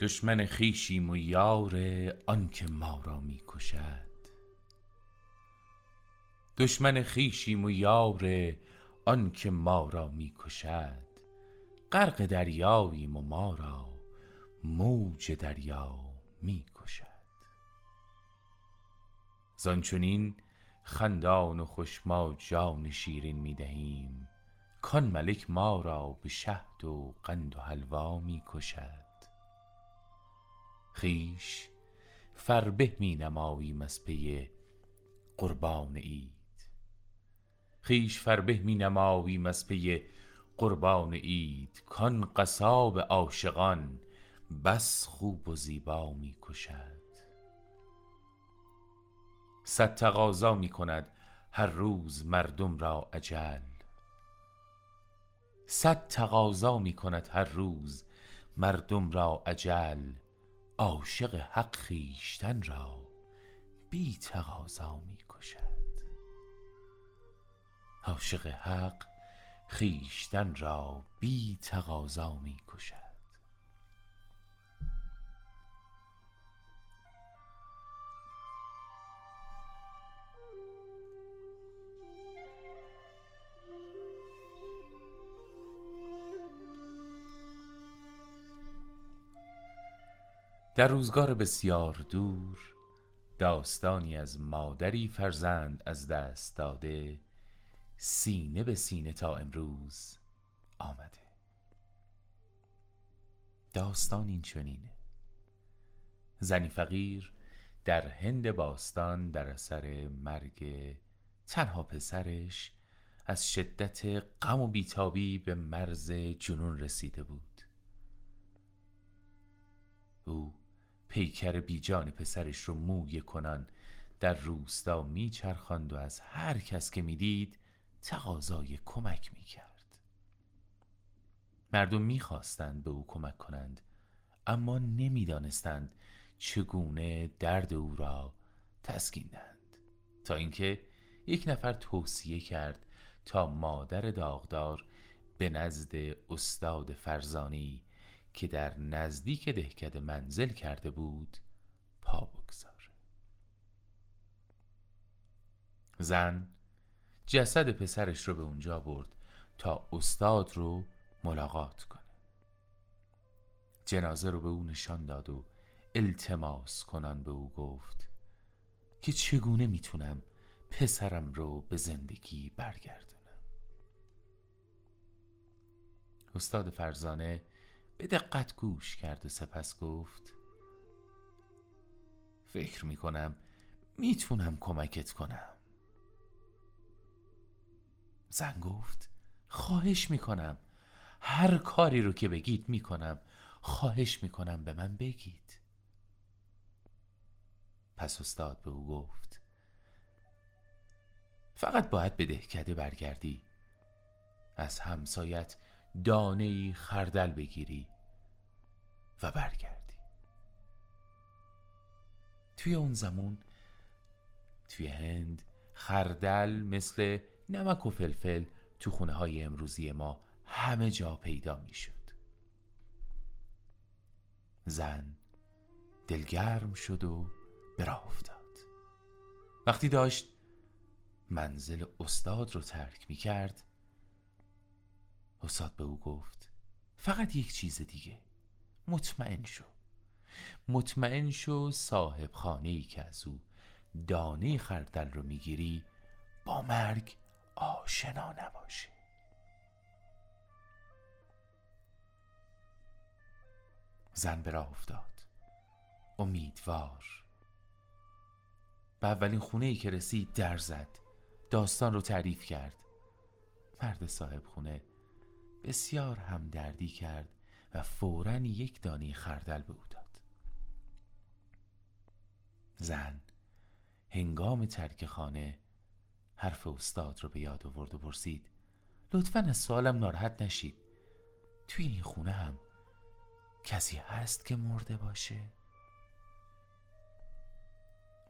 دشمن خویشیم و یار آنکه ما را می کشد دشمن خویشیم و یار آنکه ما را می کشد غرق دریاییم و ما را موج دریا می کشد زان چنین خندان و خوش ما جان شیرین می کان ملک ما را به شهد و قند و حلوا می کشد خویش فربه می نماییم از پی قربان عید. خویش فربه می نماییم از پی قربان عید. کان قصاب عاشقان بس خوب و زیبا می کشد. صد تقاضا می کند هر روز مردم را اجل. صد تقاضا می کند هر روز مردم را اجل. عاشق حق خویشتن را بی تقاضا می کشد. عاشق حق خویشتن را بی تقاضا می کشد. در روزگار بسیار دور داستانی از مادری فرزند از دست داده سینه به سینه تا امروز آمده. داستان این چنینه. زنی فقیر در هند باستان در اثر مرگ تنها پسرش از شدت غم و بیتابی به مرز جنون رسیده بود. او پیکر بیجان پسرش رو موی کنان. در روستا میچرخاند و از هر کس که می‌دید تقاضای کمک می‌کرد. مردم می‌خواستند به او کمک کنند اما نمی‌دانستند چگونه درد او را تسکین دهند. تا اینکه یک نفر توصیه کرد تا مادر داغدار به نزد استاد فرزانی که در نزدیک دهکده منزل کرده بود پا بگذاره زن جسد پسرش رو به اونجا برد تا استاد رو ملاقات کنه. جنازه رو به او نشان داد و التماس کنان به او گفت که چگونه می‌تونم پسرم رو به زندگی برگردونم. استاد فرزانه به دقت گوش کرد و سپس گفت فکر می‌کنم می‌تونم کمکت کنم. زن گفت خواهش می‌کنم. هر کاری رو که بگید می‌کنم. خواهش می‌کنم به من بگید. پس استاد به او گفت فقط باید به دهکده برگردی. از همسایت دانه خردل بگیری و برگردی. توی اون زمان توی هند خردل مثل نمک و فلفل تو خونه های امروزی ما همه جا پیدا می شد زن دلگرم شد و براه افتاد. وقتی داشت منزل استاد رو ترک می کرد استاد به او گفت فقط یک چیز دیگه. مطمئن شو. مطمئن شو صاحب خانه ای که از او دانه خردل رو می‌گیری با مرگ آشنا نباشه. زن به راه افتاد. امیدوار. به اولین خونه ای که رسید در زد. داستان رو تعریف کرد. مرد صاحب خونه بسیار همدردی کرد و فورا یک دانی خردل به او داد. زن هنگام ترک خانه حرف استاد رو به یاد آورد و پرسید لطفا از سوالم ناراحت نشید. توی این خونه هم کسی هست که مرده باشه؟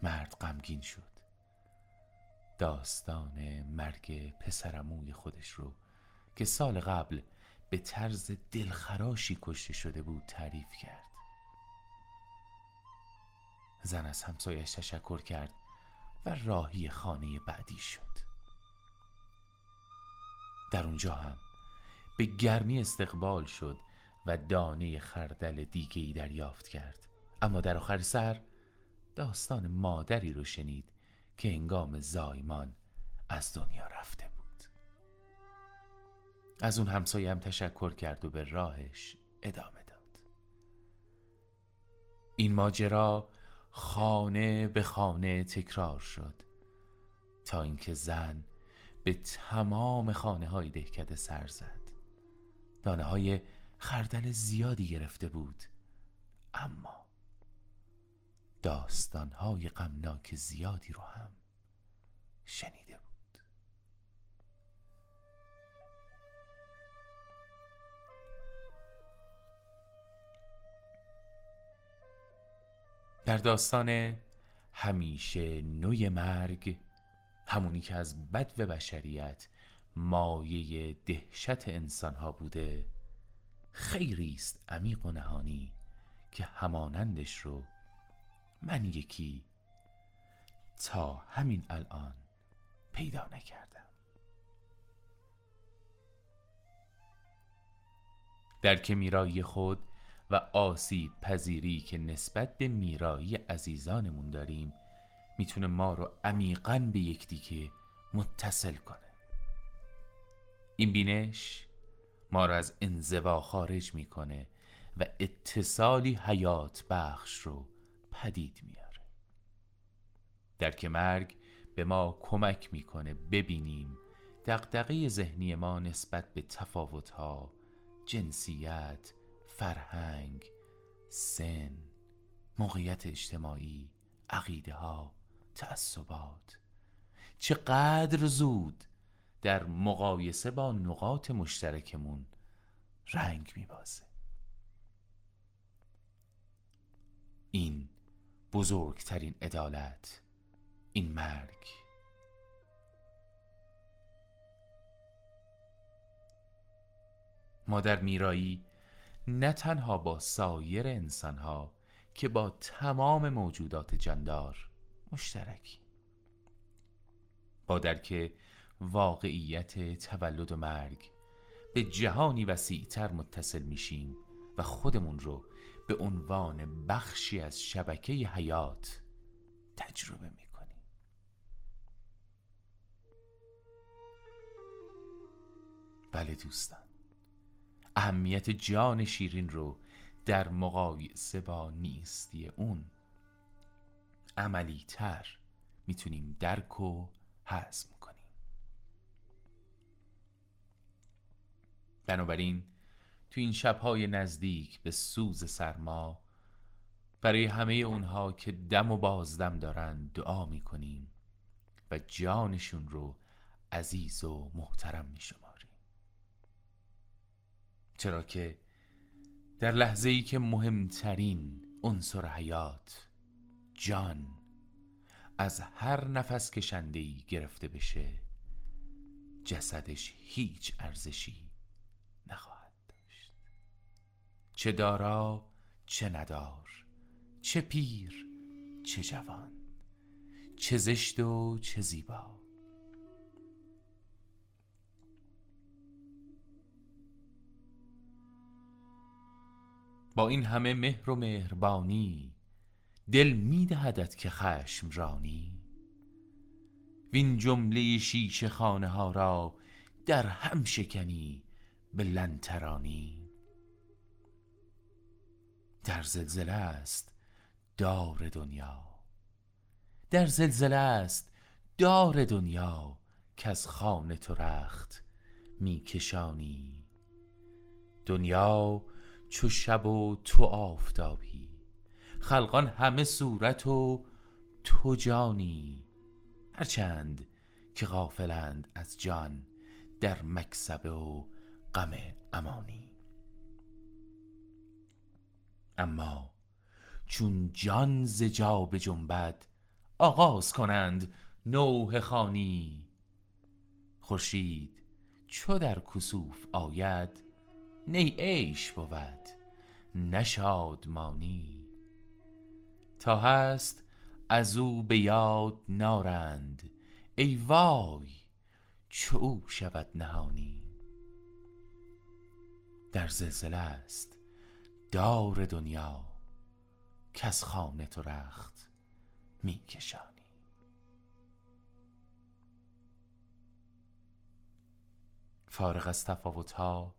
مرد غمگین شد. داستان مرگ پسرموی خودش رو که سال قبل به طرز دلخراشی کشته شده بود تعریف کرد. زن از همسایش تشکر کرد و راهی خانه بعدی شد. در اونجا هم به گرمی استقبال شد و دانه خردل دیگه ای دریافت کرد. اما در آخر سر داستان مادری رو شنید که انگام زایمان از دنیا رفته از اون همسایه هم تشکر کرد و به راهش ادامه داد. این ماجرا خانه به خانه تکرار شد تا اینکه زن به تمام خانه های دهکده سر زد. دانه های خردل زیادی گرفته بود اما داستان های غمناک زیادی رو هم در داستان همیشه نوی مرگ همونی که از بد و بشریت مایه دهشت انسان ها بوده خیری است عمیق و نهانی که همانندش رو من یکی تا همین الان پیدا نکردم. درک میرایی خود و آسیب پذیری که نسبت به میرایی عزیزانمون داریم می‌تونه ما رو عمیقا به یکدیگه متصل کنه. این بینش ما رو از انزوا خارج می‌کنه و اتصالی حیات بخش رو پدید میاره. درک مرگ به ما کمک می‌کنه ببینیم دقدقه ذهنی ما نسبت به تفاوتها جنسیت فرهنگ سن موقعیت اجتماعی عقیده ها تعصبات. چقدر زود در مقایسه با نقاط مشترکمون رنگ میبازه. این بزرگترین عدالت این مرگ. ما در میرایی نه تنها با سایر انسانها که با تمام موجودات جاندار مشترکی. با درک واقعیت تولد و مرگ به جهانی وسیعتر متصل میشیم و خودمون رو به عنوان بخشی از شبکه حیات تجربه می‌کنیم. بله دوستان. اهمیت جان شیرین رو در مقایسه با نیستی اون. عملی تر می‌تونیم درک و هضم کنیم. بنابراین تو این شبهای نزدیک به سوز سرما برای همه اونها که دم و بازدم دارن دعا می‌کنیم و جانشون رو عزیز و محترم میشماریم. چرا که در لحظه ای که مهمترین عنصر حیات جان از هر نفس کشنده ای گرفته بشه جسدش هیچ ارزشی نخواهد داشت. چه دارا چه ندار چه پیر چه جوان چه زشت و چه زیبا. با این همه مهر و مهربانی دل میدهدت که خشم رانی. وین جمله شیشه خانه ها را در هم شکنی به لنترانی. در زلزله است دار دنیا. در زلزله است دار دنیا که از خانه تو رخت میکشانی دنیا چو شب و تو آفتابی. خلقان همه صورت و تو جانی. هرچند که غافلند از جان در مکسبه و غم امانی. اما چون جان ز جا به جنبد آغاز کنند نوح خانی. خورشید چو در کسوف آید نی عیش بود نه شادمانی. تا هست از او به یاد نارند ای وای چو او شود نهانی. در زلزله است دار دنیا کس خانه تو رخت می کشانی. فارغ از تفاوت ها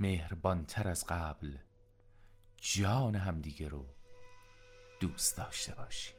مهربانتر از قبل جان همدیگه رو دوست داشته باشی.